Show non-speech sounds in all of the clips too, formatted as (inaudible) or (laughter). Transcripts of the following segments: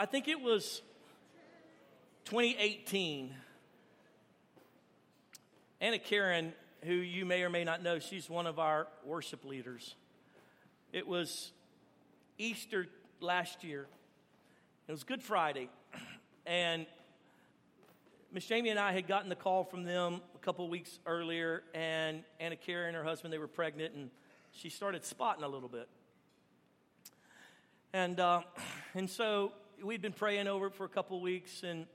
I think it was 2018. Anna Karen, who you may or may not know, she's one of our worship leaders. It was Easter last year. It was Good Friday. (clears throat) And Miss Jamie and I had gotten the call from them a couple weeks earlier, and Anna Karen and her husband, they were pregnant, and she started spotting a little bit. And, uh, (clears throat) and so we'd been praying over it for a couple weeks, and,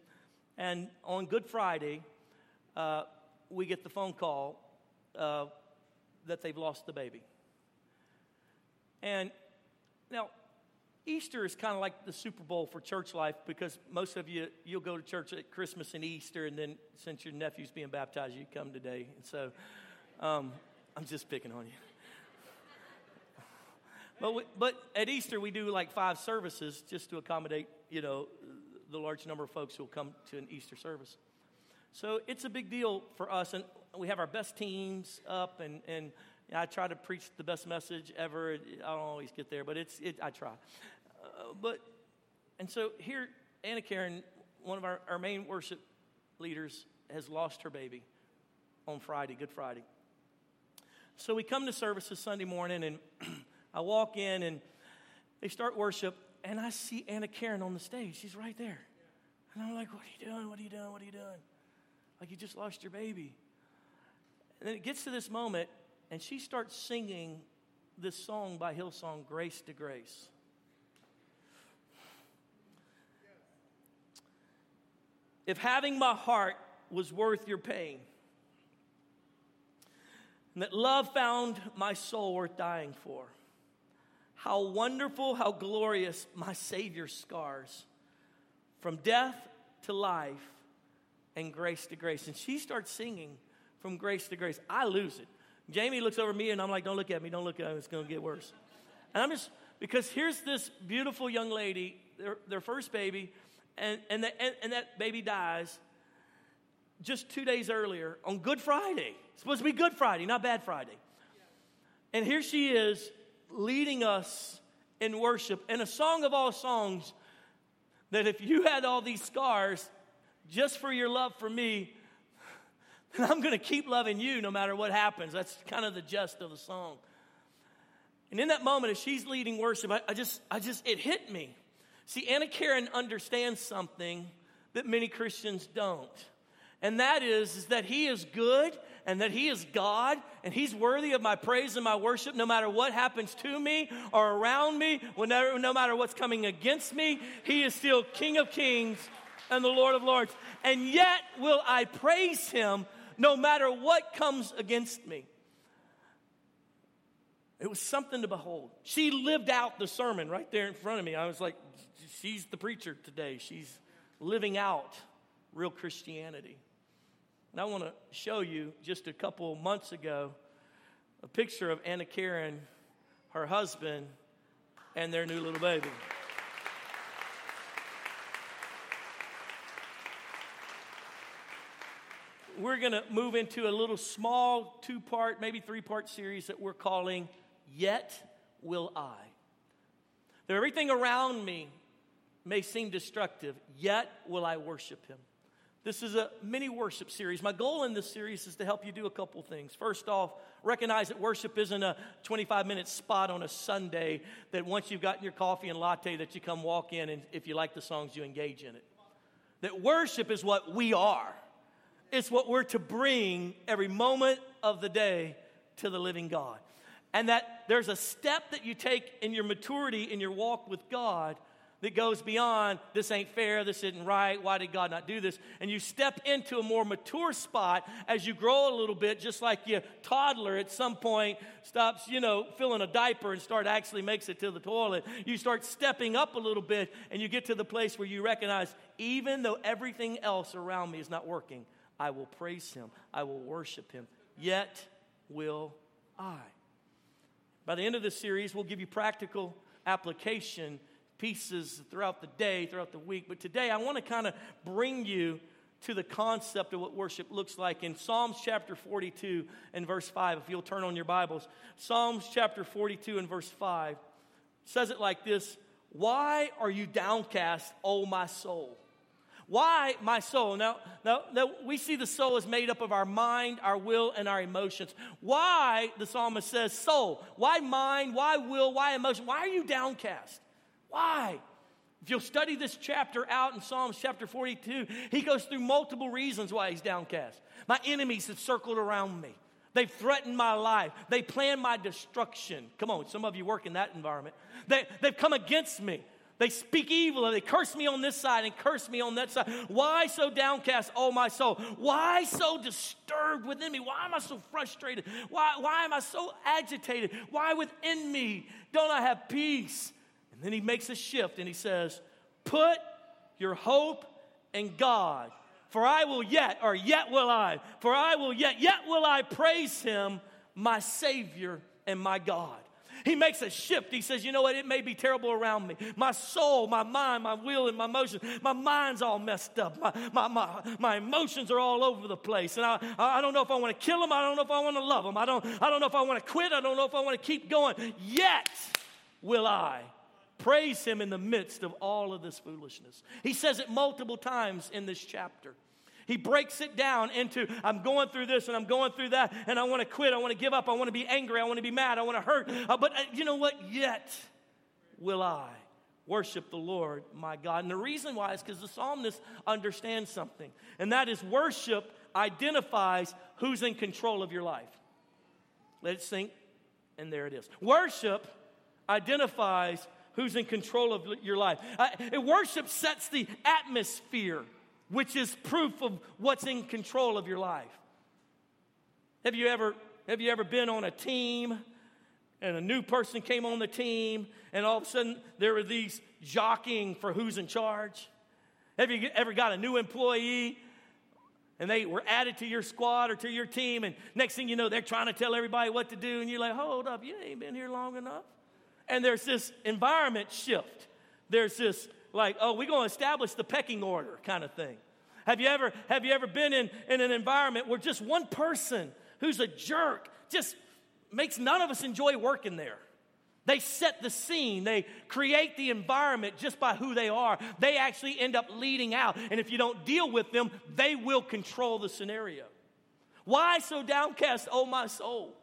and on Good Friday, uh, we get the phone call uh, that they've lost the baby. And now, Easter is kind of like the Super Bowl for church life because most of you, you'll go to church at Christmas and Easter, and then since your nephew's being baptized, you come today. And so um, I'm just picking on you. But, we, but at Easter, we do like five services just to accommodate, you know, the large number of folks who will come to an Easter service. So it's a big deal for us, and we have our best teams up, and, and I try to preach the best message ever. I don't always get there, but it's, it, I try. Uh, but, and so here, Anna Karen, one of our, our main worship leaders, has lost her baby on Friday, Good Friday. So we come to services Sunday morning, and (clears throat) I walk in, and they start worship, and I see Anna Karen on the stage. She's right there. And I'm like, What are you doing? What are you doing? What are you doing? Like, you just lost your baby. And then it gets to this moment, and she starts singing this song by Hillsong, Grace to Grace. If having my heart was worth your pain, and that love found my soul worth dying for, how wonderful, how glorious my Savior's scars from death to life and grace to grace. And she starts singing from grace to grace. I lose it. Jamie looks over me and I'm like, don't look at me, don't look at me, it's gonna get worse. And I'm just, because here's this beautiful young lady, their, their first baby, and, and, the, and, and that baby dies just two days earlier on Good Friday. It's supposed to be Good Friday, not Bad Friday. And here she is leading us in worship And a song of all songs that if you had all these scars just for your love for me, (laughs) then I'm going to keep loving you no matter what happens. That's kind of the gist of the song. And in that moment, as she's leading worship, I, I just, I just, it hit me. See, Anna Karen understands something that many Christians don't. And that is, is that He is good and that He is God and He's worthy of my praise and my worship no matter what happens to me or around me, whenever, no matter what's coming against me. He is still King of Kings and the Lord of Lords. And yet will I praise Him no matter what comes against me. It was something to behold. She lived out the sermon right there in front of me. I was like, she's the preacher today. She's living out real Christianity. And I want to show you just a couple months ago a picture of Anna Karen, her husband, and their new little baby. We're going to move into a little small two part, maybe three part series that we're calling Yet Will I. That everything around me may seem destructive, yet will I worship him. This is a mini worship series. My goal in this series is to help you do a couple things. First off, recognize that worship isn't a 25 minute spot on a Sunday that once you've gotten your coffee and latte that you come walk in and if you like the songs you engage in it. That worship is what we are. It's what we're to bring every moment of the day to the living God. And that there's a step that you take in your maturity in your walk with God that goes beyond this ain't fair, this isn't right, why did God not do this? And you step into a more mature spot as you grow a little bit, just like your toddler at some point stops, you know, filling a diaper and start actually makes it to the toilet. You start stepping up a little bit and you get to the place where you recognize, even though everything else around me is not working, I will praise him, I will worship him, yet will I. By the end of this series, we'll give you practical application pieces throughout the day, throughout the week. But today, I want to kind of bring you to the concept of what worship looks like in Psalms chapter 42 and verse 5. If you'll turn on your Bibles, Psalms chapter 42 and verse 5 says it like this Why are you downcast, O my soul? Why my soul? Now, now, now, we see the soul is made up of our mind, our will, and our emotions. Why, the psalmist says, soul? Why mind? Why will? Why emotion? Why are you downcast? Why? If you'll study this chapter out in Psalms chapter 42, he goes through multiple reasons why he's downcast. My enemies have circled around me. They've threatened my life. They plan my destruction. Come on, some of you work in that environment. They, they've come against me. They speak evil and they curse me on this side and curse me on that side. Why so downcast, oh my soul? Why so disturbed within me? Why am I so frustrated? Why, why am I so agitated? Why within me don't I have peace? Then he makes a shift and he says, Put your hope in God. For I will yet, or yet will I, for I will yet, yet will I praise him, my Savior and my God. He makes a shift. He says, You know what? It may be terrible around me. My soul, my mind, my will, and my emotions, my mind's all messed up. My, my, my, my emotions are all over the place. And I, I don't know if I want to kill them. I don't know if I want to love them. I don't, I don't know if I want to quit. I don't know if I want to keep going. Yet will I praise him in the midst of all of this foolishness. He says it multiple times in this chapter. He breaks it down into I'm going through this and I'm going through that, and I want to quit. I want to give up. I want to be angry. I want to be mad. I want to hurt. Uh, but uh, you know what? Yet will I worship the Lord my God. And the reason why is because the psalmist understands something, and that is worship identifies who's in control of your life. Let it sink, and there it is. Worship identifies who's in control of your life. Uh, worship sets the atmosphere which is proof of what's in control of your life. Have you ever, have you ever been on a team and a new person came on the team and all of a sudden there were these jockeying for who's in charge? Have you ever got a new employee and they were added to your squad or to your team and next thing you know they're trying to tell everybody what to do and you're like, hold up, you ain't been here long enough. And there's this environment shift. There's this like, oh, we're going to establish the pecking order kind of thing. Have you ever, have you ever been in, in an environment where just one person who's a jerk just makes none of us enjoy working there? They set the scene. They create the environment just by who they are. They actually end up leading out. And if you don't deal with them, they will control the scenario. Why so downcast, oh my soul?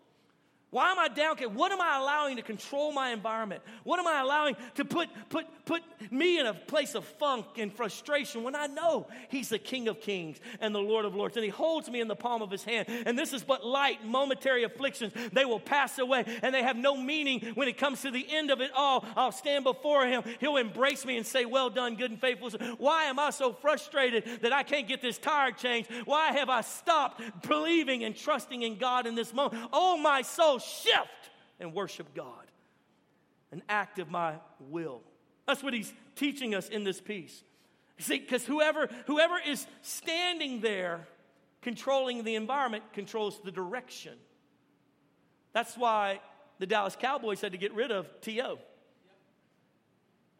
Why am I downcast? What am I allowing to control my environment? What am I allowing to put, put, put me in a place of funk and frustration when I know He's the King of Kings and the Lord of Lords and He holds me in the palm of His hand? And this is but light, momentary afflictions. They will pass away and they have no meaning when it comes to the end of it all. I'll stand before Him. He'll embrace me and say, Well done, good and faithful. Why am I so frustrated that I can't get this tire changed? Why have I stopped believing and trusting in God in this moment? Oh, my soul shift and worship God. An act of my will. That's what he's teaching us in this piece. See, because whoever, whoever is standing there controlling the environment controls the direction. That's why the Dallas Cowboys had to get rid of T.O.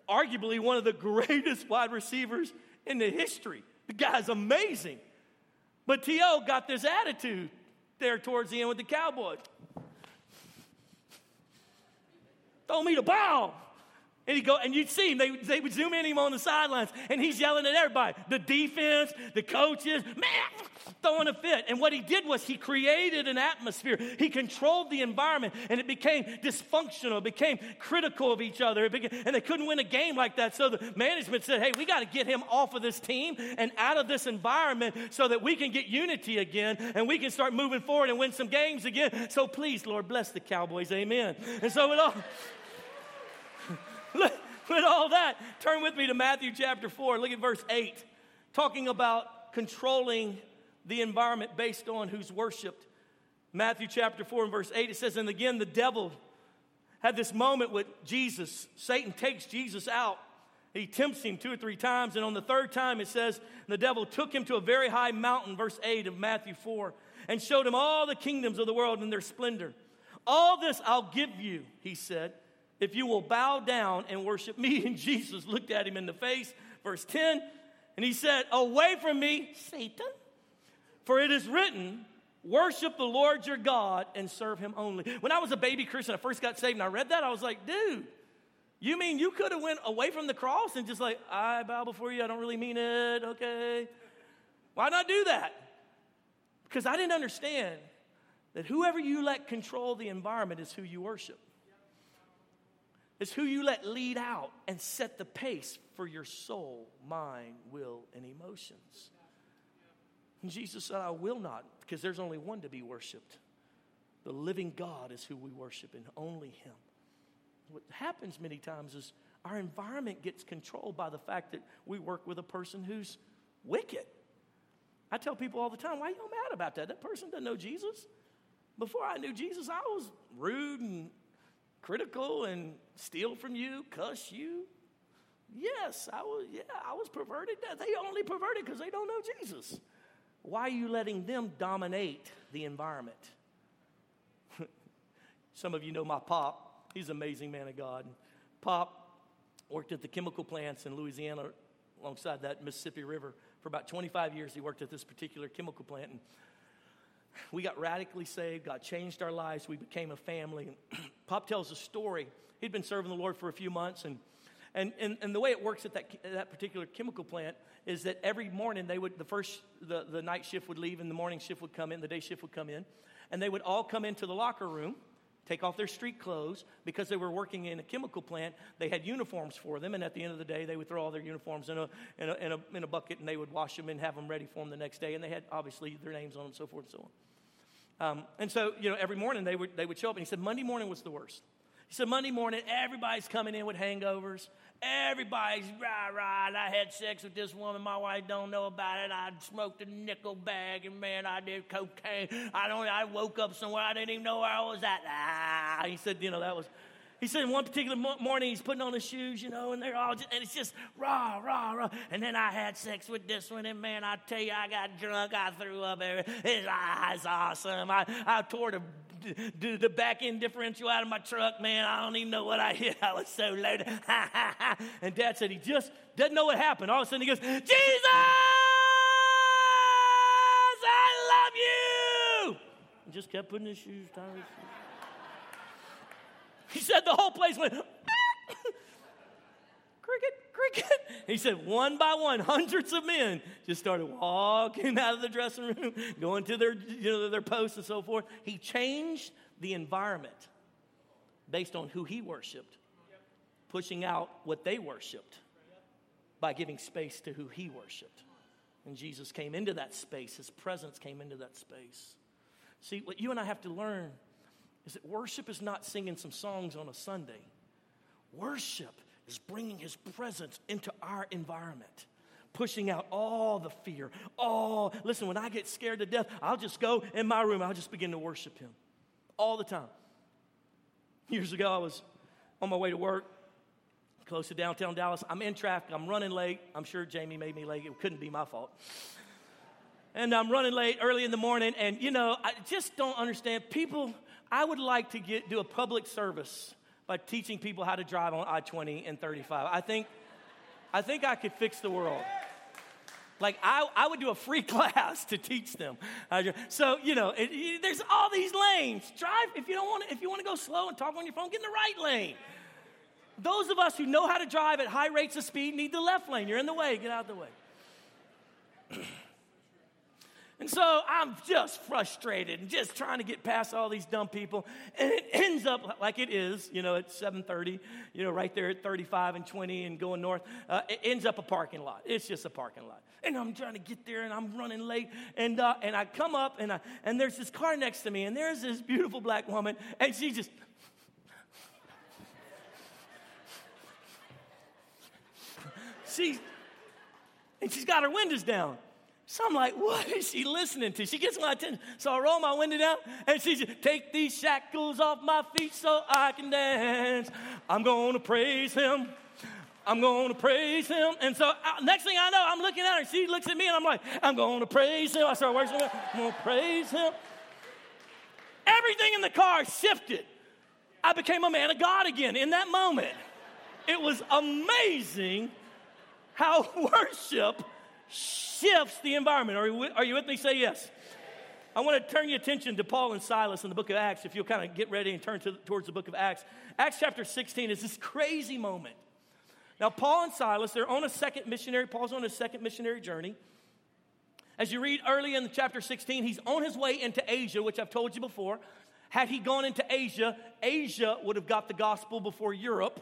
Arguably one of the (laughs) greatest wide receivers in the history. The guy's amazing. But T.O. got this attitude there towards the end with the Cowboys. Throw me the ball. And he go, and you'd see him, they, they would zoom in him on the sidelines, and he's yelling at everybody, the defense, the coaches, man, throwing a fit. And what he did was he created an atmosphere. He controlled the environment, and it became dysfunctional, it became critical of each other, became, and they couldn't win a game like that. So the management said, hey, we got to get him off of this team and out of this environment so that we can get unity again, and we can start moving forward and win some games again. So please, Lord, bless the Cowboys, amen. And so it all with all that, turn with me to Matthew chapter 4. Look at verse 8, talking about controlling the environment based on who's worshiped. Matthew chapter 4 and verse 8, it says, And again, the devil had this moment with Jesus. Satan takes Jesus out. He tempts him two or three times. And on the third time, it says, The devil took him to a very high mountain, verse 8 of Matthew 4, and showed him all the kingdoms of the world and their splendor. All this I'll give you, he said if you will bow down and worship me. And Jesus looked at him in the face, verse 10, and he said, Away from me, Satan, for it is written, Worship the Lord your God and serve him only. When I was a baby Christian, I first got saved and I read that, I was like, dude, You mean you could have went away from the cross and just like, I bow before you, I don't really mean it, okay? Why not do that? Because I didn't understand that whoever you let control the environment is who you worship. It's who you let lead out and set the pace for your soul, mind, will, and emotions. And Jesus said, I will not, because there's only one to be worshiped. The living God is who we worship, and only Him. What happens many times is our environment gets controlled by the fact that we work with a person who's wicked. I tell people all the time, why are you mad about that? That person doesn't know Jesus. Before I knew Jesus, I was rude and critical and steal from you, cuss you. Yes, I was, yeah, I was perverted. They only perverted because they don't know Jesus. Why are you letting them dominate the environment? (laughs) Some of you know my pop. He's an amazing man of God. Pop worked at the chemical plants in Louisiana alongside that Mississippi River for about 25 years. He worked at this particular chemical plant. And we got radically saved. God changed our lives. We became a family. And (clears throat) Pop tells a story. He'd been serving the Lord for a few months. And, and, and, and the way it works at that, that particular chemical plant is that every morning they would, the first, the, the night shift would leave and the morning shift would come in, the day shift would come in. And they would all come into the locker room take off their street clothes because they were working in a chemical plant. They had uniforms for them, and at the end of the day, they would throw all their uniforms in a, in a, in a, in a bucket and they would wash them and have them ready for them the next day. And they had obviously their names on them, so forth and so on. Um, and so, you know, every morning they would, they would show up, and he said Monday morning was the worst. He said Monday morning, everybody's coming in with hangovers. Everybody's rah rah. I had sex with this woman. My wife don't know about it. I smoked a nickel bag, and man, I did cocaine. I don't. I woke up somewhere. I didn't even know where I was at. Ah, he said, you know, that was. He said one particular morning he's putting on his shoes, you know, and they're all just, and it's just rah, rah, rah. And then I had sex with this one, and man, I tell you, I got drunk, I threw up. Everything. It's, ah, it's awesome. I, I tore the do the back end differential out of my truck, man. I don't even know what I hit. (laughs) I was so loaded. (laughs) and dad said he just doesn't know what happened. All of a sudden he goes, Jesus, I love you. And just kept putting his shoes, down. He said the whole place went, (laughs) cricket, cricket. (laughs) He said one by one, hundreds of men just started walking (laughs) out of the dressing room, (laughs) going to their, you know, their posts and so forth. He changed the environment based on who he worshiped, pushing out what they worshiped by giving space to who he worshiped. And Jesus came into that space, his presence came into that space. See, what you and I have to learn is that worship is not singing some songs on a Sunday. Worship is bringing his presence into our environment pushing out all the fear all listen when i get scared to death i'll just go in my room i'll just begin to worship him all the time. Years ago i was on my way to work close to downtown dallas. I'm in traffic i'm running late. I'm sure jamie made me late it couldn't be my fault. And i'm running late early in the morning and you know i just don't understand. People i would like to get do a public service by teaching people how to drive on I 20 and 35. I think, I think I could fix the world. Like, I, I would do a free (laughs) class to teach them. So, you know, it, it, there's all these lanes. Drive, if you don't want to, if you want to go slow and talk on your phone, get in the right lane. Those of us who know how to drive at high rates of speed need the left lane. You're in the way, get out of the way. (clears throat) And so I'm just frustrated and just trying to get past all these dumb people. And it ends up like it is, you know, at 7:30, you know, right there at 35 and 20 and going north. Uh, it ends up a parking lot. It's just a parking lot. And I'm trying to get there and I'm running late. And uh, and I come up and I and there's this car next to me and there's this beautiful black woman and she just (laughs) she's and she's got her windows down. So I'm like, (laughs) what is she listening to? She gets my attention. So I roll my window down and she says, Take these shackles off my feet so I can dance. I'm going to praise him. I'm going to praise him. And so uh, next thing I know, I'm looking at her. She looks at me and I'm like, I'm going to praise him. I start worshiping him. I'm going to praise him. Everything in the car shifted. I became a man of God again in that moment. It was amazing how (laughs) worship shifts the environment. Are you, with, are you with me? Say yes. I want to turn your attention to Paul and Silas in the book of Acts. If you'll kind of get ready and turn to, towards the book of Acts. Acts chapter 16 is this crazy moment. Now, Paul and Silas, they're on a second missionary, Paul's on a second missionary journey. As you read early in the chapter 16, he's on his way into Asia, which I've told you before. Had he gone into Asia, Asia would have got the gospel before Europe.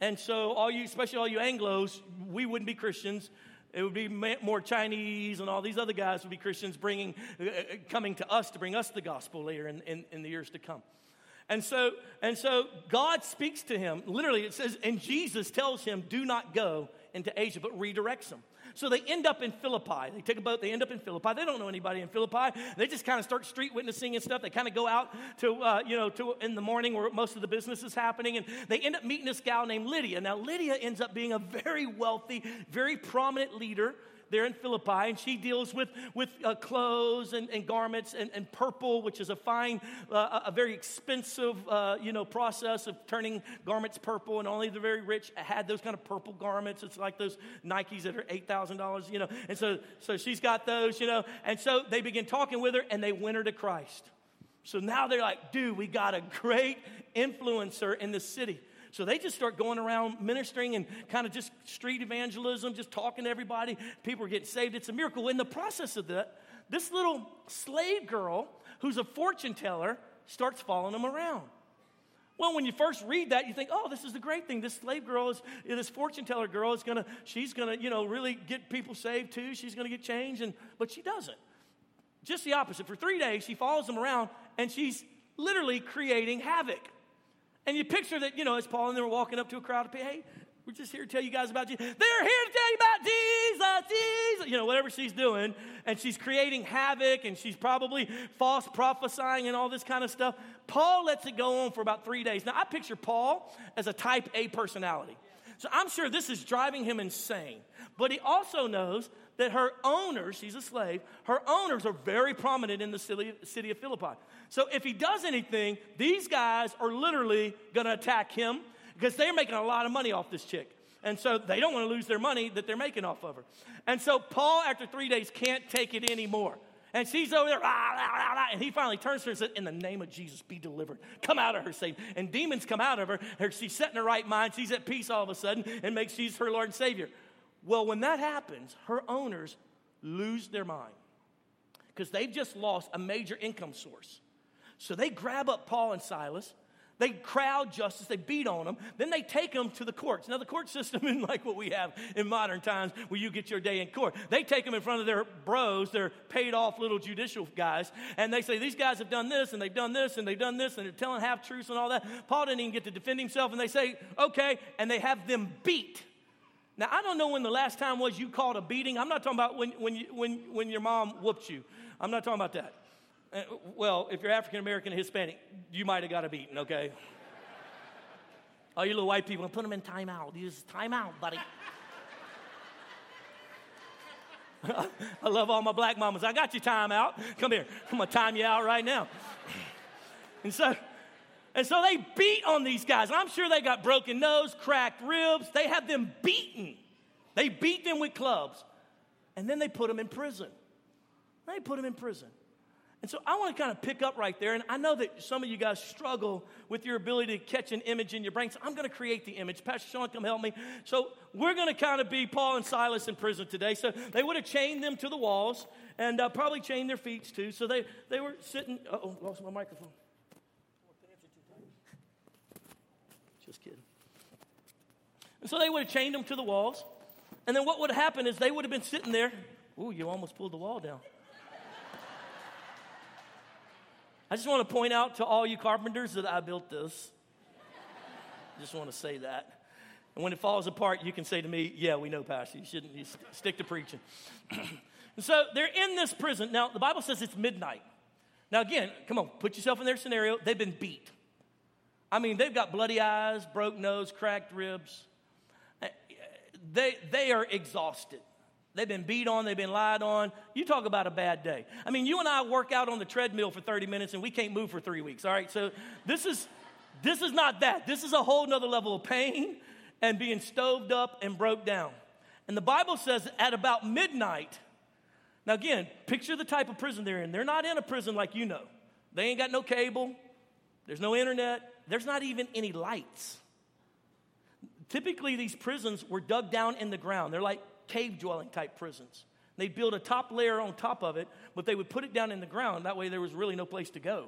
And so, all you, especially all you Anglos, we wouldn't be Christians. It would be more Chinese and all these other guys would be Christians bringing, uh, uh, coming to us to bring us the gospel later in, in, in the years to come. And so, and so God speaks to him. Literally, it says, and Jesus tells him, do not go into Asia, but redirects him. So they end up in Philippi. They take a boat, they end up in Philippi. They don't know anybody in Philippi. They just kind of start street witnessing and stuff. They kind of go out to, uh, you know, to in the morning where most of the business is happening. And they end up meeting this gal named Lydia. Now, Lydia ends up being a very wealthy, very prominent leader there in Philippi, and she deals with, with uh, clothes and, and garments and, and, purple, which is a fine, uh, a very expensive, uh, you know, process of turning garments purple, and only the very rich had those kind of purple garments. It's like those Nikes that are $8,000, you know, and so, so she's got those, you know, and so they begin talking with her, and they win her to Christ. So now they're like, dude, we got a great influencer in the city. So they just start going around ministering and kind of just street evangelism, just talking to everybody. People are getting saved. It's a miracle. In the process of that, this little slave girl who's a fortune teller starts following them around. Well, when you first read that, you think, oh, this is the great thing. This slave girl is, this fortune teller girl is gonna, she's gonna, you know, really get people saved too. She's gonna get changed, and but she doesn't. Just the opposite. For three days, she follows them around, and she's literally creating havoc. And you picture that, you know, as Paul and they were walking up to a crowd of people, hey, we're just here to tell you guys about Jesus. They're here to tell you about Jesus, Jesus, you know, whatever she's doing. And she's creating havoc and she's probably false prophesying and all this kind of stuff. Paul lets it go on for about three days. Now, I picture Paul as a type A personality. So I'm sure this is driving him insane. But he also knows that her owners, she's a slave, her owners are very prominent in the city, of Philippi. So if he does anything, these guys are literally going to attack him because they're making a lot of money off this chick. And so they don't want to lose their money that they're making off of her. And so Paul, after three days, can't take it anymore. And she's over there, rah, rah, rah, and he finally turns to her and says, In the name of Jesus, be delivered. Come out of her, Satan. And demons come out of her. She's set in her right mind. She's at peace all of a sudden and makes Jesus her Lord and Savior. Well, when that happens, her owners lose their mind because they've just lost a major income source. So they grab up Paul and Silas. They crowd justice, they beat on them, then they take them to the courts. Now, the court system (laughs) isn't like what we have in modern times where you get your day in court. They take them in front of their bros, their paid off little judicial guys, and they say, These guys have done this, and they've done this, and they've done this, and they're telling half truths and all that. Paul didn't even get to defend himself, and they say, Okay, and they have them beat. Now, I don't know when the last time was you called a beating. I'm not talking about when, when, you, when, when your mom whooped you. I'm not talking about that. Uh, well, if you're African American Hispanic, you might have got a beating, okay? All you little white people, put them in timeout. You just time buddy. (laughs) I love all my black mamas. I got you time out. Come here. I'm gonna time you out right now. And so and so they beat on these guys. I'm sure they got broken nose, cracked ribs. They have them beaten. They beat them with clubs. And then they put them in prison. They put them in prison. And so I want to kind of pick up right there. And I know that some of you guys struggle with your ability to catch an image in your brain. So I'm going to create the image. Pastor Sean, come help me. So we're going to kind of be Paul and Silas in prison today. So they would have chained them to the walls and uh, probably chained their feet too. So they, they were sitting. oh, lost my microphone. Just kidding. And so they would have chained them to the walls. And then what would have happened is they would have been sitting there. Ooh, you almost pulled the wall down. I just want to point out to all you carpenters that I built this. just want to say that. And when it falls apart, you can say to me, Yeah, we know, Pastor. You shouldn't you st- stick to preaching. (clears throat) and so they're in this prison. Now, the Bible says it's midnight. Now, again, come on, put yourself in their scenario. They've been beat. I mean, they've got bloody eyes, broke nose, cracked ribs. They, they are exhausted. They've been beat on, they've been lied on. You talk about a bad day. I mean, you and I work out on the treadmill for 30 minutes and we can't move for three weeks, all right? So this is this is not that. This is a whole nother level of pain and being stoved up and broke down. And the Bible says at about midnight, Now, again, picture the type of prison they're in. They're not in a prison like you know. They ain't got no cable, there's no internet, there's not even any lights. Typically, these prisons were dug down in the ground. They're like cave dwelling type prisons. They'd build a top layer on top of it, but they would put it down in the ground. That way, there was really no place to go.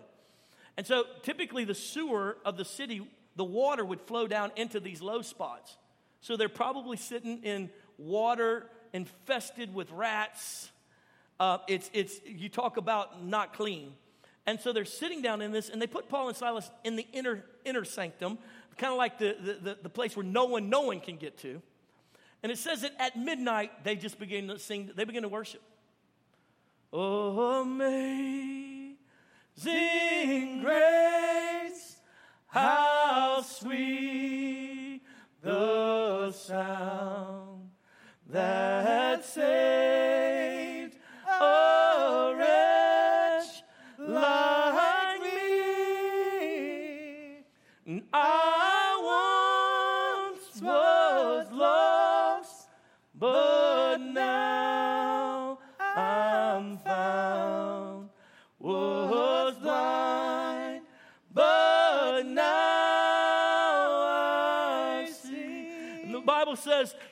And so, typically, the sewer of the city, the water would flow down into these low spots. So, they're probably sitting in water infested with rats. Uh, it's, it's, you talk about not clean. And so they're sitting down in this, and they put Paul and Silas in the inner, inner sanctum, kind of like the, the, the, place where no one, no one can get to. And it says that at midnight, they just begin to sing, they begin to worship. Oh, amazing grace, how sweet the sound that saved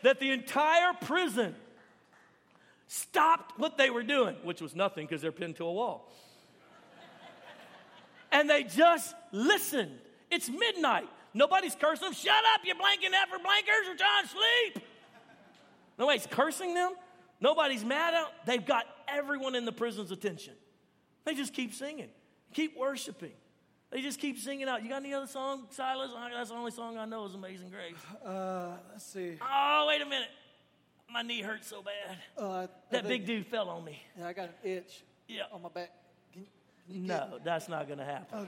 that the entire prison stopped what they were doing, which was nothing because they're pinned to a wall. and they just listened. It's midnight. Nobody's cursing them. Shut up, you blanking effer blankers, or trying to sleep. Nobody's cursing them. Nobody's mad at them. They've got everyone in the prison's attention. They just keep singing, keep worshiping. They just keep singing out. You got any other song, Silas? That's the only song I know is Amazing Grace. Uh, let's see. Oh, wait a minute. My knee hurts so bad. Uh, that big dude fell on me. Yeah, I got an itch Yeah. on my back. Can, can No, that's not going to happen. Oh,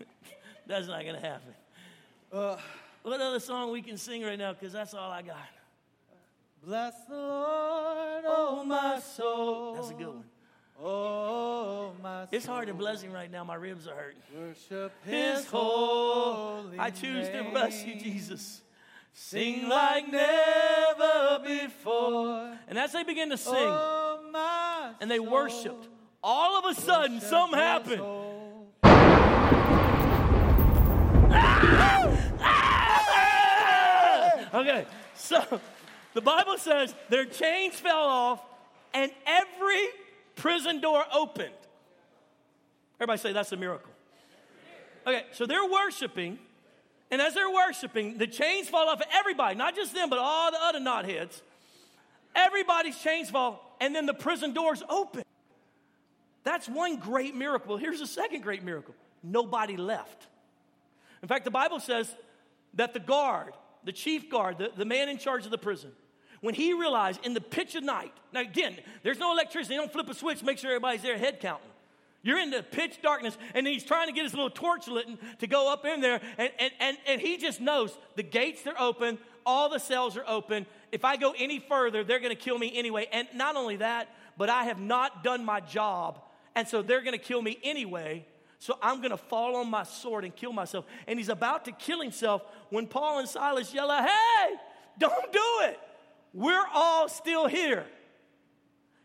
(laughs) That's not going to happen. uh, What other song we can sing right now? Because that's all I got. bless the Lord, oh my soul. That's a good one. Oh my It's hard to bless him right now. My ribs are hurting. Worship His His whole. holy I choose to bless you. Jesus. Sing like never before. And as they begin to sing Oh and they worshiped, all of a sudden Worship something happened. Okay, so the Bible says their chains fell off and every prison door opened. Everybody say that's a miracle. Okay, so they're worshiping, and as they're worshiping, the chains fall off of everybody, not just them, but all the other knotheads. Everybody's chains fall, and then the prison doors open. That's one great miracle. Here's a second great miracle nobody left. In fact, the Bible says that the guard, the chief guard, the, the man in charge of the prison, when he realized in the pitch of night, now again, there's no electricity, they don't flip a switch, make sure everybody's there head counting. You're in the pitch darkness, and he's trying to get his little torch lit to go up in there, and, and, and, and he just knows the gates are open, all the cells are open. If I go any further, they're gonna kill me anyway. And not only that, but I have not done my job, and so they're gonna kill me anyway. So I'm going to fall on my sword and kill myself. And he's about to kill himself when Paul and Silas yell out, Hey, don't do it. We're all still here.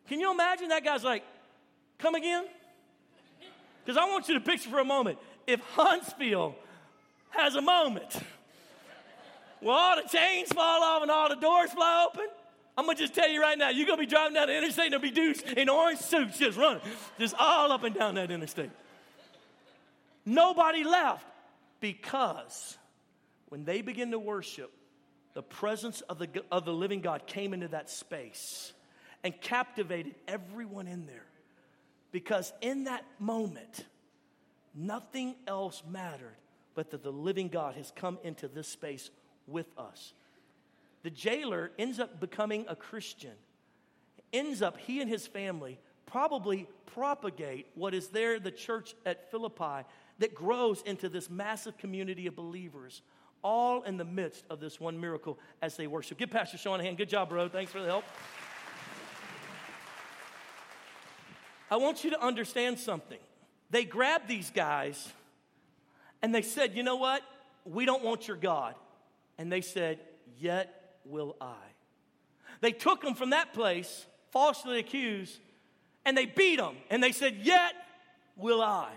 Can you imagine that guy's like, Come again? Because I want you to picture for a moment if Huntsville has a moment. Well, all the chains fall off and all the doors fly open. I'm gonna just tell you right now, you're gonna be driving down the interstate and there'll be dudes in orange suits just running, just all up and down that interstate. Nobody left because when they begin to worship, the presence of the, of the living God came into that space and captivated everyone in there. Because in that moment, nothing else mattered but that the living God has come into this space with us. The jailer ends up becoming a Christian, ends up, he and his family probably propagate what is there, the church at Philippi, that grows into this massive community of believers, all in the midst of this one miracle as they worship. Give Pastor Sean a hand. Good job, bro. Thanks for the help. I want you to understand something. They grabbed these guys and they said, You know what? We don't want your God. And they said, Yet will I. They took them from that place, falsely accused, and they beat them. And they said, Yet will I.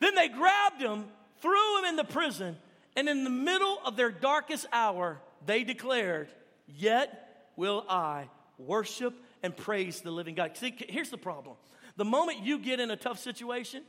Then they grabbed him, threw him in the prison, and in the middle of their darkest hour, they declared, Yet will I worship and praise the living God. See, here's the problem. The moment you get in a tough situation,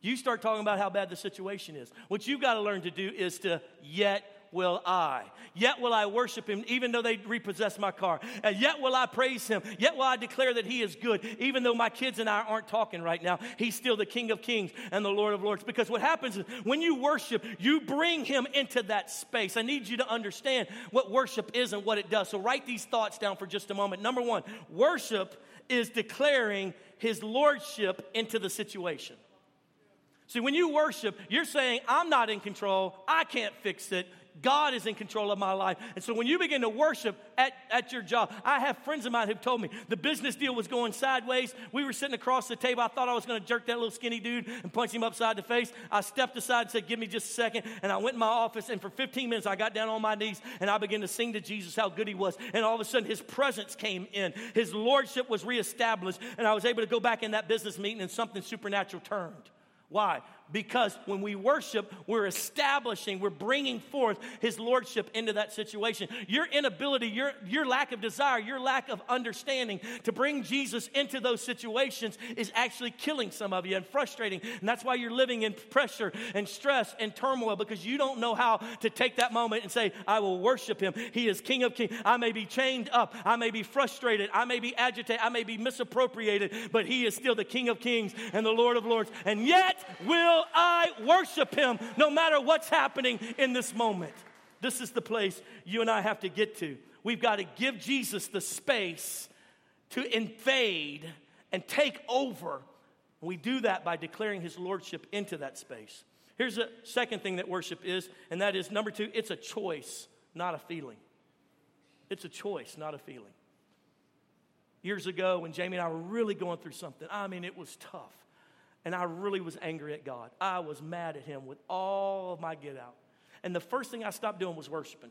you start talking about how bad the situation is. What you've got to learn to do is to yet will I. Yet will I worship him, even though they repossess my car. And yet will I praise him. Yet will I declare that he is good, even though my kids and I aren't talking right now. He's still the King of Kings and the Lord of Lords. Because what happens is when you worship, you bring him into that space. I need you to understand what worship is and what it does. So write these thoughts down for just a moment. Number one, worship is declaring his lordship into the situation. See, when you worship, you're saying, I'm not in control. I can't fix it. God is in control of my life. And so when you begin to worship at, at your job, I have friends of mine who've told me the business deal was going sideways. We were sitting across the table. I thought I was going to jerk that little skinny dude and punch him upside the face. I stepped aside and said, Give me just a second. And I went in my office, and for 15 minutes, I got down on my knees and I began to sing to Jesus how good he was. And all of a sudden, his presence came in, his lordship was reestablished, and I was able to go back in that business meeting, and something supernatural turned. Why? Because when we worship, we're establishing, we're bringing forth His Lordship into that situation. Your inability, your, your lack of desire, your lack of understanding to bring Jesus into those situations is actually killing some of you and frustrating. And that's why you're living in pressure and stress and turmoil because you don't know how to take that moment and say, I will worship Him. He is King of Kings. I may be chained up, I may be frustrated, I may be agitated, I may be misappropriated, but He is still the King of Kings and the Lord of Lords. And yet, will will I worship him no matter what's happening in this moment. This is the place you and I have to get to. We've got to give Jesus the space to invade and take over. We do that by declaring his lordship into that space. Here's the second thing that worship is, and that is number two, it's a choice, not a feeling. It's a choice, not a feeling. Years ago, when Jamie and I were really going through something, I mean, it was tough. And I really was angry at God. I was mad at Him with all of my get out. And the first thing I stopped doing was worshiping.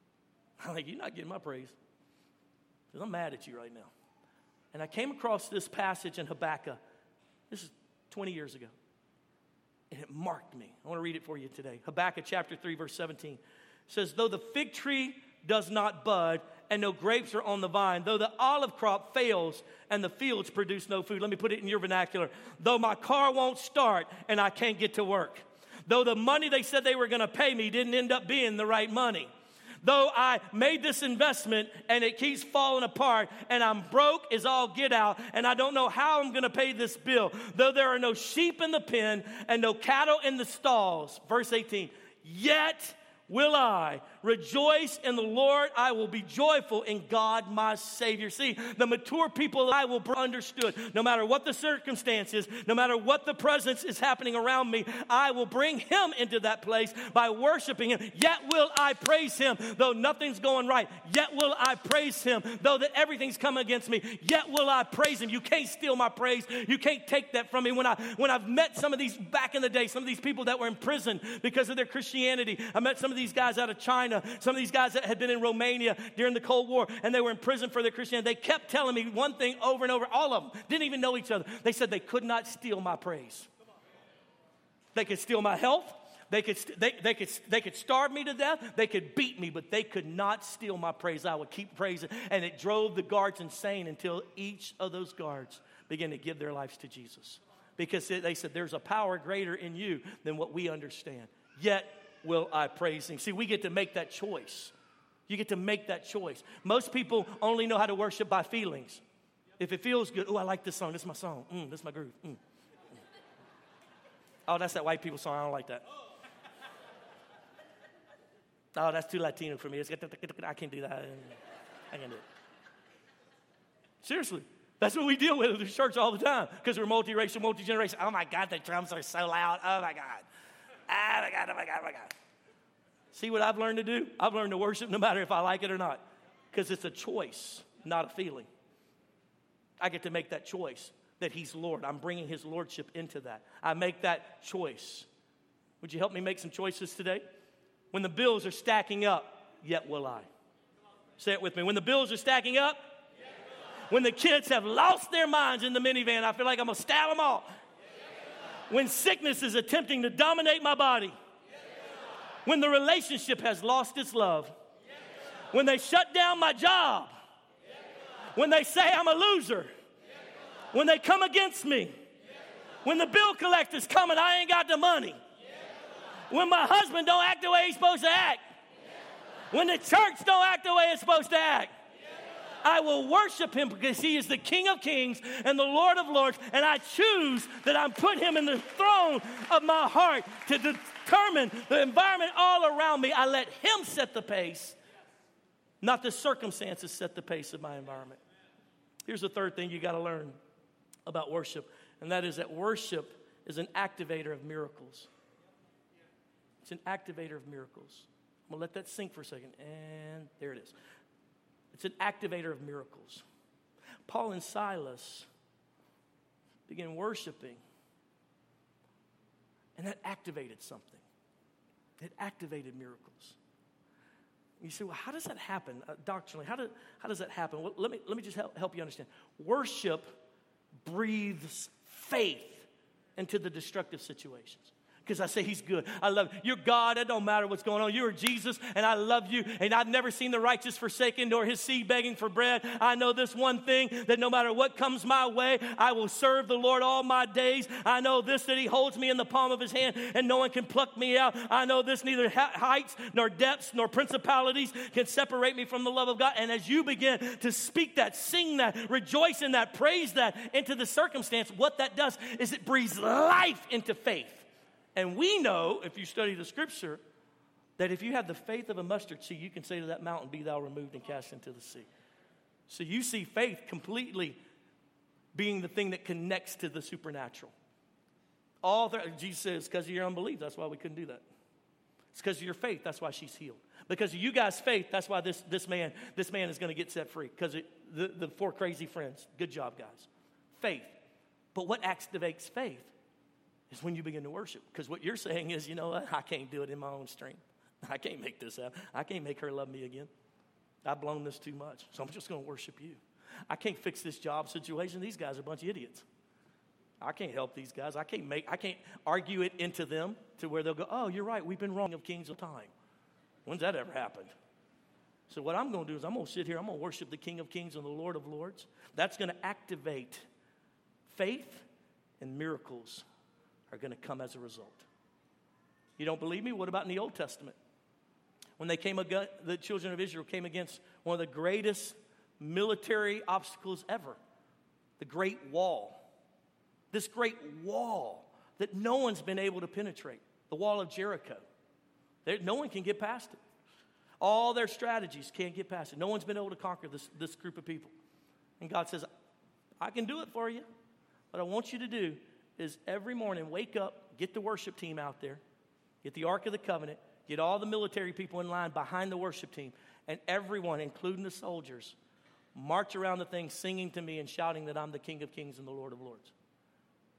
(laughs) I'm like, You're not getting my praise because I'm mad at you right now. And I came across this passage in Habakkuk. This is 20 years ago. And it marked me. I want to read it for you today. Habakkuk chapter 3, verse 17 says, Though the fig tree does not bud and no grapes are on the vine, though the olive crop fails and the fields produce no food. Let me put it in your vernacular. Though my car won't start and I can't get to work. Though the money they said they were going to pay me didn't end up being the right money. Though I made this investment and it keeps falling apart and I'm broke as all get out and I don't know how I'm going to pay this bill. Though there are no sheep in the pen and no cattle in the stalls. Verse 18. Yet will I rejoice in the Lord. I will be joyful in God my Savior. See, the mature people I will be understood. No matter what the circumstances, no matter what the presence is happening around me, I will bring Him into that place by worshiping Him. Yet will I praise Him, though nothing's going right. Yet will I praise Him, though that everything's coming against me. Yet will I praise Him. You can't steal my praise. You can't take that from me. When I when I've met some of these back in the day, some of these people that were in prison because of their Christianity, I met some of these guys out of China, some of these guys that had been in Romania during the Cold War, and they were in prison for their Christianity. They kept telling me one thing over and over. All of them didn't even know each other. They said they could not steal my praise. They could steal my health. They could, they, they, could, they could starve me to death. They could beat me, but they could not steal my praise. I would keep praising. And it drove the guards insane until each of those guards began to give their lives to Jesus. Because they said, There's a power greater in you than what we understand. Yet will I praise him? See, we get to make that choice. You get to make that choice. Most people only know how to worship by feelings. If it feels good, oh, I like this song. This is my song. Mm, this is my groove. Mm. Oh, that's that white people song. I don't like that. Oh, that's too Latino for me. I can't do that. I can't do it. Seriously. That's what we deal with in the church all the time because we're multiracial, multi generation. Oh my God, the drums are so loud. Oh my God. Oh my God, oh my God, oh my God. See what I've learned to do? I've learned to worship no matter if I like it or not because it's a choice, not a feeling. I get to make that choice that He's Lord. I'm bringing His Lordship into that. I make that choice. Would you help me make some choices today? When the bills are stacking up, yet will I. Say it with me. When the bills are stacking up, when the kids have lost their minds in the minivan, I feel like I'm gonna stab them all. When sickness is attempting to dominate my body, when the relationship has lost its love, when they shut down my job, when they say I'm a loser, when they come against me, when the bill collector's coming, I ain't got the money, when my husband don't act the way he's supposed to act, when the church don't act the way it's supposed to act. I will worship him because he is the King of Kings and the Lord of Lords, and I choose that I'm put him in the throne of my heart to determine the environment all around me. I let him set the pace, not the circumstances set the pace of my environment. Here's the third thing you got to learn about worship, and that is that worship is an activator of miracles. It's an activator of miracles. I'm gonna let that sink for a second, and there it is. It's an activator of miracles. Paul and Silas began worshiping, and that activated something. It activated miracles. You say, well, how does that happen uh, doctrinally? How, do, how does that happen? Well, let me, let me just help, help you understand. Worship breathes faith into the destructive situations because I say He's good. I love you. You're God. It don't matter what's going on. You are Jesus, and I love you. And I've never seen the righteous forsaken nor his seed begging for bread. I know this one thing that no matter what comes my way, I will serve the Lord all my days. I know this that He holds me in the palm of His hand, and no one can pluck me out. I know this neither heights nor depths nor principalities can separate me from the love of God. And as you begin to speak that, sing that, rejoice in that, praise that into the circumstance, what that does is it breathes life into faith. And we know, if you study the scripture, that if you have the faith of a mustard seed, you can say to that mountain, Be thou removed and cast into the sea. So you see faith completely being the thing that connects to the supernatural. All the, Jesus says, because of your unbelief, that's why we couldn't do that. It's because of your faith, that's why she's healed. Because of you guys' faith, that's why this, this man this man is going to get set free. Because the, the four crazy friends. Good job, guys. Faith. But what activates faith is when you begin to worship. Because what you're saying is, you know what? I can't do it in my own strength. I can't make this happen. I can't make her love me again. I've blown this too much. So I'm just going to worship you. I can't fix this job situation. These guys are a bunch of idiots. I can't help these guys. I can't make I can't argue it into them to where they'll go, "Oh, you're right. We've been wrong of kings of time." When's that ever happened? So what I'm going to do is I'm going to sit here. I'm going to worship the King of Kings and the Lord of Lords. That's going to activate faith and miracles are going to come as a result. You don't believe me? What about in the Old Testament? When they came, against, the children of Israel came against one of the greatest military obstacles ever the Great Wall. This great wall that no one's been able to penetrate, the wall of Jericho. There, no one can get past it. All their strategies can't get past it. No one's been able to conquer this, this group of people. And God says, I can do it for you. What I want you to do is every morning wake up, get the worship team out there, get the Ark of the Covenant, get all the military people in line behind the worship team, and everyone, including the soldiers, march around the thing singing to me and shouting that I'm the King of Kings and the Lord of Lords.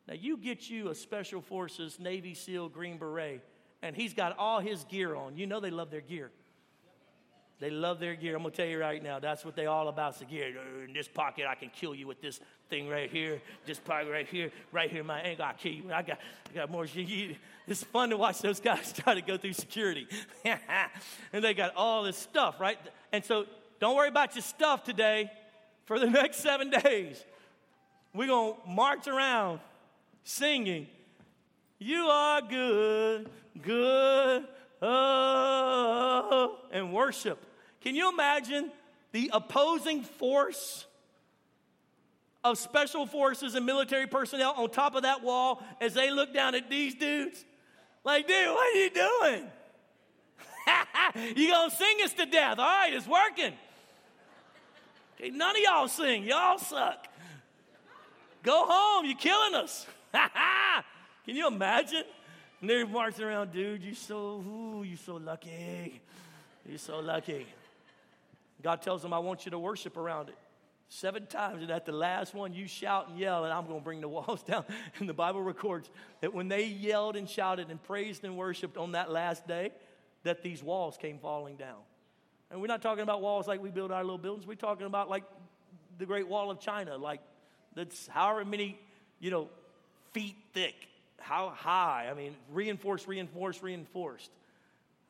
Now, you get you a Special Forces Navy SEAL Green Beret, and he's got all his gear on. You know they love their gear. They love their gear. I'm gonna tell you right now, that's what they all about. It's the gear. In this pocket, I can kill you with this thing right here. This pocket right here, right here. My ankle, gonna kill you. I got, I got more. It's fun to watch those guys (laughs) try to go through security, (laughs) and they got all this stuff, right? And so, don't worry about your stuff today. For the (laughs) next seven days, we're gonna march around singing. You are good, good, oh, and worship. Can you imagine the opposing force of special forces and military personnel on top of that wall as they look down at these dudes? Like, dude, what are you doing? (laughs) you gonna sing us to death. All right, it's working. Okay, none of y'all sing. Y'all suck. Go home. You're killing us. (laughs) Can you imagine? And they're marching around, dude. You so, ooh, you so lucky. You're so lucky. God tells them, I want you to worship around it. Seven times, and at the last one, you shout and yell, and I'm going to bring the (laughs) walls down. And the Bible records that when they yelled and shouted and praised and worshiped on that last day, that these walls came falling down. And we're not talking about walls like we build our little buildings. We're talking about like the Great Wall of China, like that's however many, you know, feet thick, how high. I mean, reinforced, reinforced, reinforced.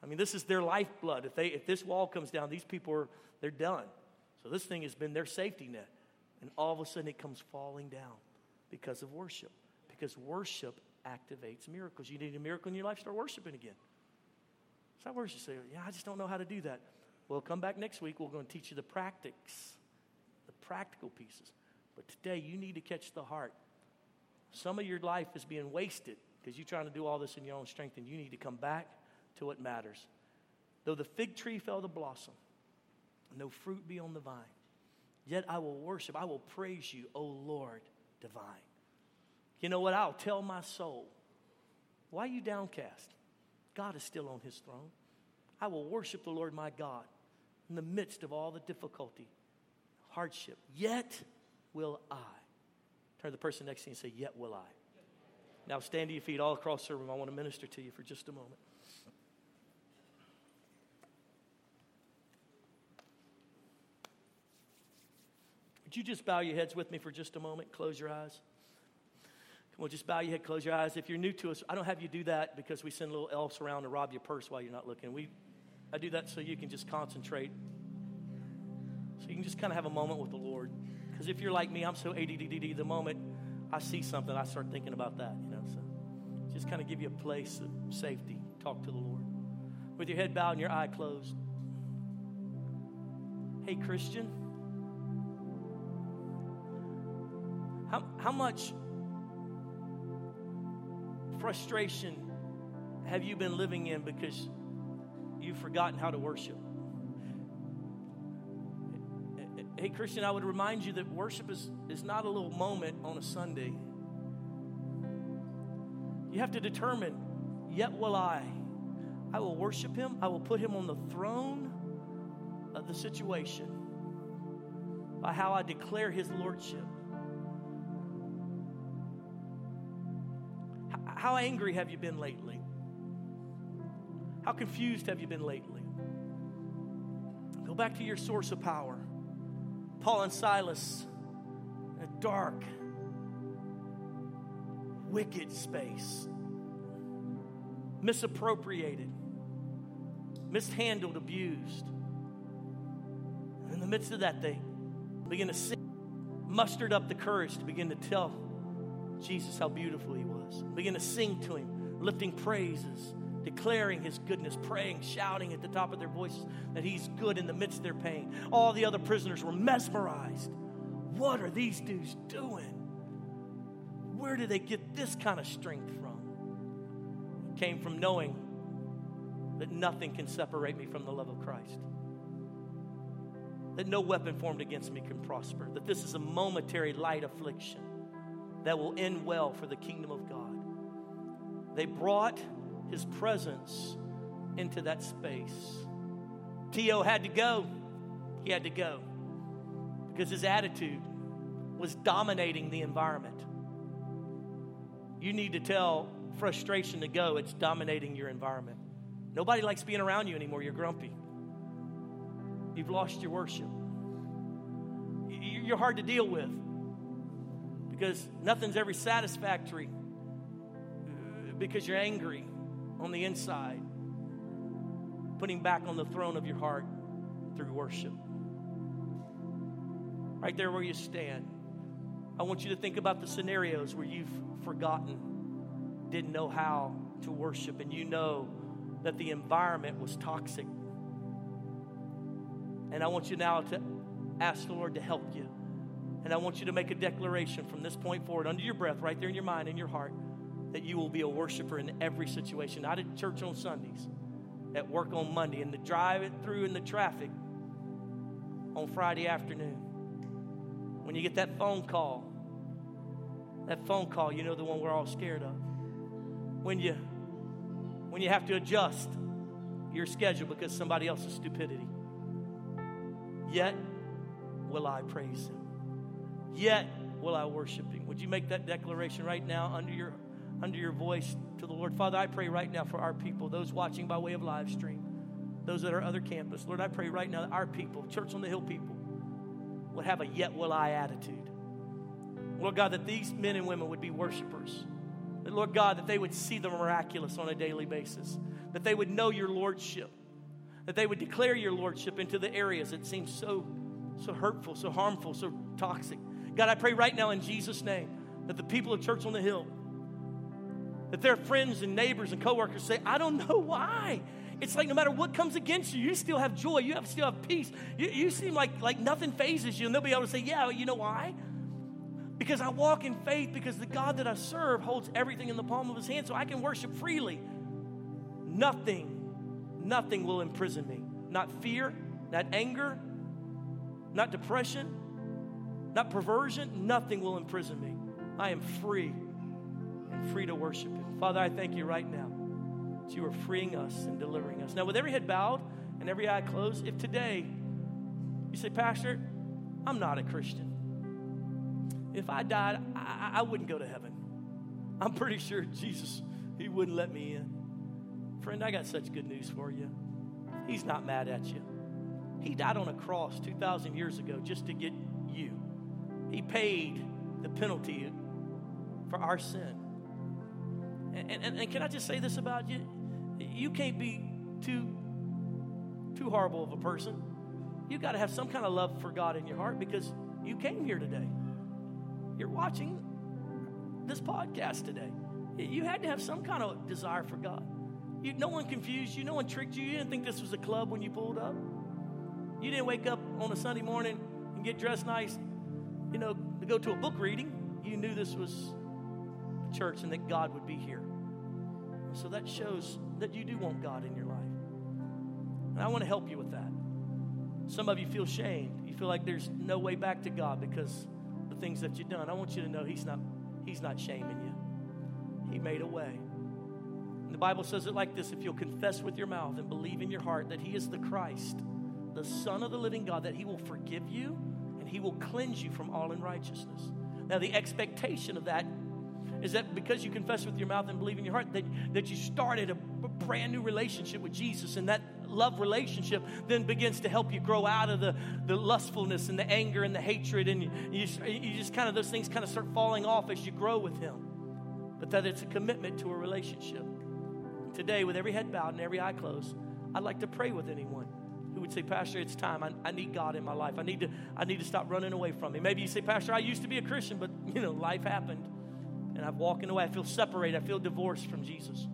I mean, this is their lifeblood. If they if this wall comes down, these people are they're done. So this thing has been their safety net. And all of a sudden it comes falling down because of worship. Because worship activates miracles. You need a miracle in your life, start worshiping again. So I worship. Say, yeah, I just don't know how to do that. Well, come back next week. We're going to teach you the practice, the practical pieces. But today, you need to catch the heart. Some of your life is being wasted because you're trying to do all this in your own strength, and you need to come back to what matters. Though the fig tree fell to blossom, no fruit be on the vine, yet I will worship, I will praise you, O Lord divine. You know what? I'll tell my soul, why are you downcast? God is still on his throne. I will worship the Lord my God in the midst of all the difficulty, hardship. Yet will I. Turn to the person next to you and say, Yet will I. Now stand to your feet all across the room. I want to minister to you for just a moment. Would you just bow your heads with me for just a moment? Close your eyes. On, just bow your head, close your eyes. If you're new to us, I don't have you do that because we send little elves around to rob your purse while you're not looking. We, I do that so you can just concentrate. So you can just kind of have a moment with the Lord. Because if you're like me, I'm so ADDD, the moment I see something, I start thinking about that, you know. So just kind of give you a place of safety. Talk to the Lord. With your head bowed and your eye closed. Hey, Christian. How, how much frustration have you been living in because you've forgotten how to worship? Hey, Christian, I would remind you that worship is, is not a little moment on a Sunday. You have to determine, yet will I. I will worship him. I will put him on the throne of the situation by how I declare his lordship. How angry have you been lately? How confused have you been lately? Go back to your source of power. Paul and Silas in a dark, wicked space, misappropriated, mishandled, abused. And in the midst of that, they begin to sing, mustered up the courage to begin to tell Jesus how beautiful he was. Begin to sing to him, lifting praises, declaring his goodness, praying, shouting at the top of their voices that he's good in the midst of their pain. All the other prisoners were mesmerized. What are these dudes doing? Where do they get this kind of strength from? It came from knowing that nothing can separate me from the love of Christ. That no weapon formed against me can prosper. That this is a momentary light affliction that will end well for the kingdom of God. They brought his presence into that space. T.O. had to go. He had to go because his attitude was dominating the environment. You need to tell frustration to go, it's dominating your environment. Nobody likes being around you anymore. You're grumpy. You've lost your worship. You're hard to deal with because nothing's ever satisfactory because you're angry on the inside, putting back on the throne of your heart through worship. Right there where you stand, I want you to think about the scenarios where you've forgotten, didn't know how to worship, and you know that the environment was toxic. And I want you now to ask the Lord to help you. And I want you to make a declaration from this point forward, under your breath, right there in your mind, in your heart, that you will be a worshiper in every situation. Not at church on Sundays, at work on Monday, and the drive through in the traffic on Friday afternoon. When you get that phone call, that phone call, you know the one we're all scared of. When you when you have to adjust your schedule because somebody else's stupidity. Yet will I praise him yet will I worship him. Would you make that declaration right now under your under your voice to the Lord? Father, I pray right now for our people, those watching by way of live stream, those that are other campus. Lord, I pray right now that our people, Church on the Hill people, would have a yet will I attitude. Lord God, that these men and women would be worshipers. That, Lord God, that they would see the miraculous on a daily basis. That they would know your lordship. That they would declare your lordship into the areas that seem so, so hurtful, so harmful, so toxic. God, I pray right now in Jesus' name that the people of Church on the Hill, that their friends and neighbors and coworkers say, I don't know why. It's like no matter what comes against you, you still have joy. You have, still have peace. You, you seem like, like nothing phases you. And they'll be able to say, Yeah, you know why? Because I walk in faith because the God that I serve holds everything in the palm of his hand so I can worship freely. Nothing, nothing will imprison me. Not fear, not anger, not depression, not perversion. Nothing will imprison me. I am free and free to worship him. Father, I thank you right now that you are freeing us and delivering us. Now, with every head bowed and every eye closed, if today you say, Pastor, I'm not a Christian. If I died, I, I wouldn't go to heaven. I'm pretty sure Jesus, He wouldn't let me in. Friend, I got such good news for you. He's not mad at you. He died on a cross 2,000 years ago just to get you. He paid the penalty for our sin. And, and, and, can I just say this about you? You can't be too, too horrible of a person. You've got to have some kind of love for God in your heart because you came here today. You're watching this podcast today. You had to have some kind of desire for God. You, no one confused you. No one tricked you. You didn't think this was a club when you pulled up. You didn't wake up on a Sunday morning and get dressed nice, go to a book reading. You knew this was a church and that God would be here. So that shows that you do want God in your life. And I want to help you with that. Some of you feel shamed. You feel like there's no way back to God because the things that you've done, I want you to know He's not, he's not shaming you. He made a way. And the Bible says it like this if you'll confess with your mouth and believe in your heart that He is the Christ, the Son of the living God, that He will forgive you He will cleanse you from all unrighteousness. Now, the expectation of that is that because you confess with your mouth and believe in your heart, that, that you started a brand new relationship with Jesus, and that love relationship then begins to help you grow out of the, the lustfulness and the anger and the hatred, and you, you, you just kind of, those things kind of start falling off as you grow with Him. But that it's a commitment to a relationship. Today, with every head bowed and every eye closed, I'd like to pray with anyone who would say, Pastor, it's time. I, I, need God in my life. I need, to, I need to stop running away from Him. Maybe you say, Pastor, I used to be a Christian, but, you know, life happened. And I'm walking away. I feel separated. I feel divorced from Jesus.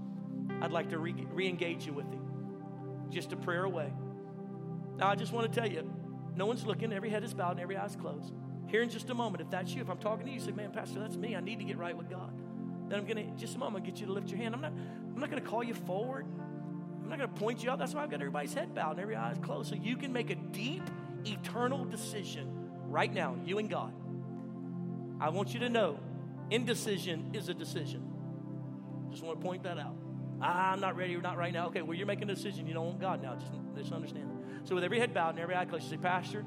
I'd like to re engage you with Him just a prayer away. Now, I just want to tell you, no one's looking, every head is bowed and every eye's closed. Here in just a moment, if that's you, if I'm talking to you, you say, Man, Pastor, that's me. I need to get right with God. Then I'm going to, just a moment, get you to lift your hand. I'm not, I'm not going to call you forward. I'm not going to point you out. That's why I've got everybody's head bowed and every eye is closed. So you can make a deep, eternal decision right now, you and God. I want you to know indecision is a decision. Just want to point that out. Ah, I'm not ready, not right now. Okay, well, you're making a decision. You don't want God now. Just, just understand. So, with every head bowed and every eye closed, you say, Pastor,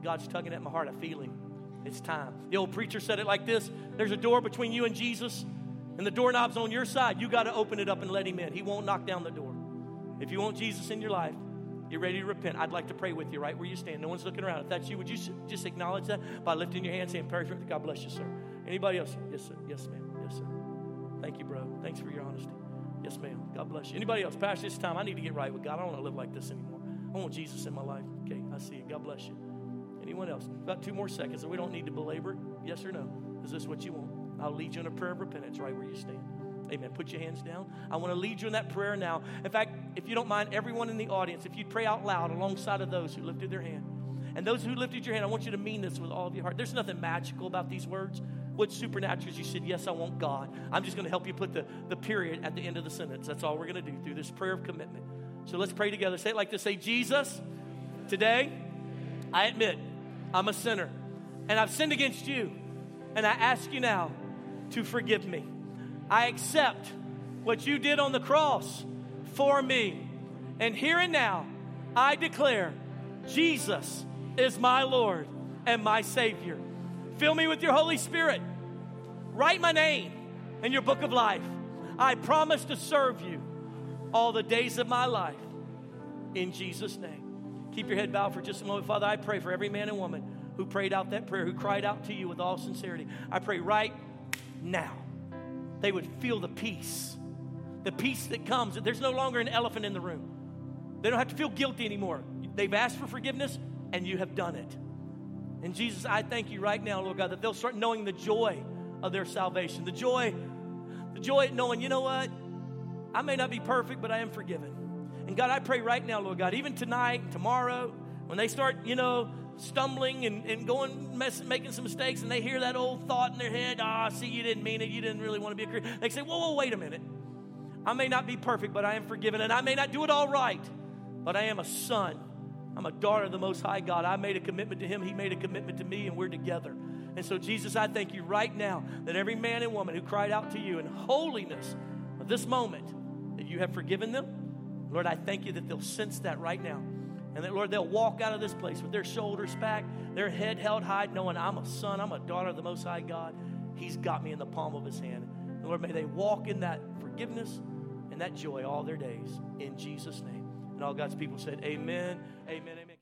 God's tugging at my heart. I feel Him. It's time. The old preacher said it like this There's a door between you and Jesus, and the doorknob's on your side. You got to open it up and let Him in. He won't knock down the door. If you want Jesus in your life, you're ready to repent. I'd like to pray with you right where you stand. No one's looking around. If that's you, would you just acknowledge that by lifting your hand, saying, Perfect. God bless you, sir. Anybody else? Yes, sir. Yes, ma'am. Yes, sir. Thank you, bro. Thanks for your honesty. Yes, ma'am. God bless you. Anybody else? Pastor, this time I need to get right with God. I don't want to live like this anymore. I want Jesus in my life. Okay, I see it. God bless you. Anyone else? About two more seconds, and we don't need to belabor it. Yes or no? Is this what you want? I'll lead you in a prayer of repentance right where you stand. Amen. Put your hands down. I want to lead you in that prayer now. In fact, if you don't mind, everyone in the audience, if you'd pray out loud alongside of those who lifted their hand. And those who lifted your hand, I want you to mean this with all of your heart. There's nothing magical about these words. What's supernatural is you said, Yes, I want God. I'm just going to help you put the, the period at the end of the sentence. That's all we're going to do through this prayer of commitment. So let's pray together. Say it like this Say, Jesus, today I admit I'm a sinner and I've sinned against you. And I ask you now to forgive me. I accept what you did on the cross for me. And here and now, I declare Jesus is my Lord and my Savior. Fill me with your Holy Spirit. Write my name in your book of life. I promise to serve you all the days of my life. in Jesus' name. Keep your head bowed for just a moment. Father, I pray for every man and woman who prayed out that prayer, who cried out to you with all sincerity. I pray right now they would feel the peace, the peace that comes. There's no longer an elephant in the room. They don't have to feel guilty anymore. They've asked for forgiveness, and you have done it. And Jesus, I thank you right now, Lord God, that they'll start knowing the joy of their salvation, the joy, the joy at knowing, you know what? I may not be perfect, but I am forgiven. And God, I pray right now, Lord God, even tonight, tomorrow, when they start, you know, stumbling and, and going, mess, making some mistakes, and they hear that old thought in their head, ah, oh, see, you didn't mean it, you didn't really want to be a Christian. They say, whoa, whoa, wait a minute. I may not be perfect, but I am forgiven, and I may not do it all right, but I am a son. I'm a daughter of the Most High God. I made a commitment to Him, He made a commitment to me, and we're together. And so, Jesus, I thank you right now that every man and woman who cried out to you in holiness of this moment, that you have forgiven them. Lord, I thank you that they'll sense that right now. And that, Lord, they'll walk out of this place with their shoulders back, their head held high, knowing I'm a son, I'm a daughter of the Most High God. He's got me in the palm of His hand. And Lord, may they walk in that forgiveness and that joy all their days. In Jesus' name. And all God's people said, Amen, amen, amen.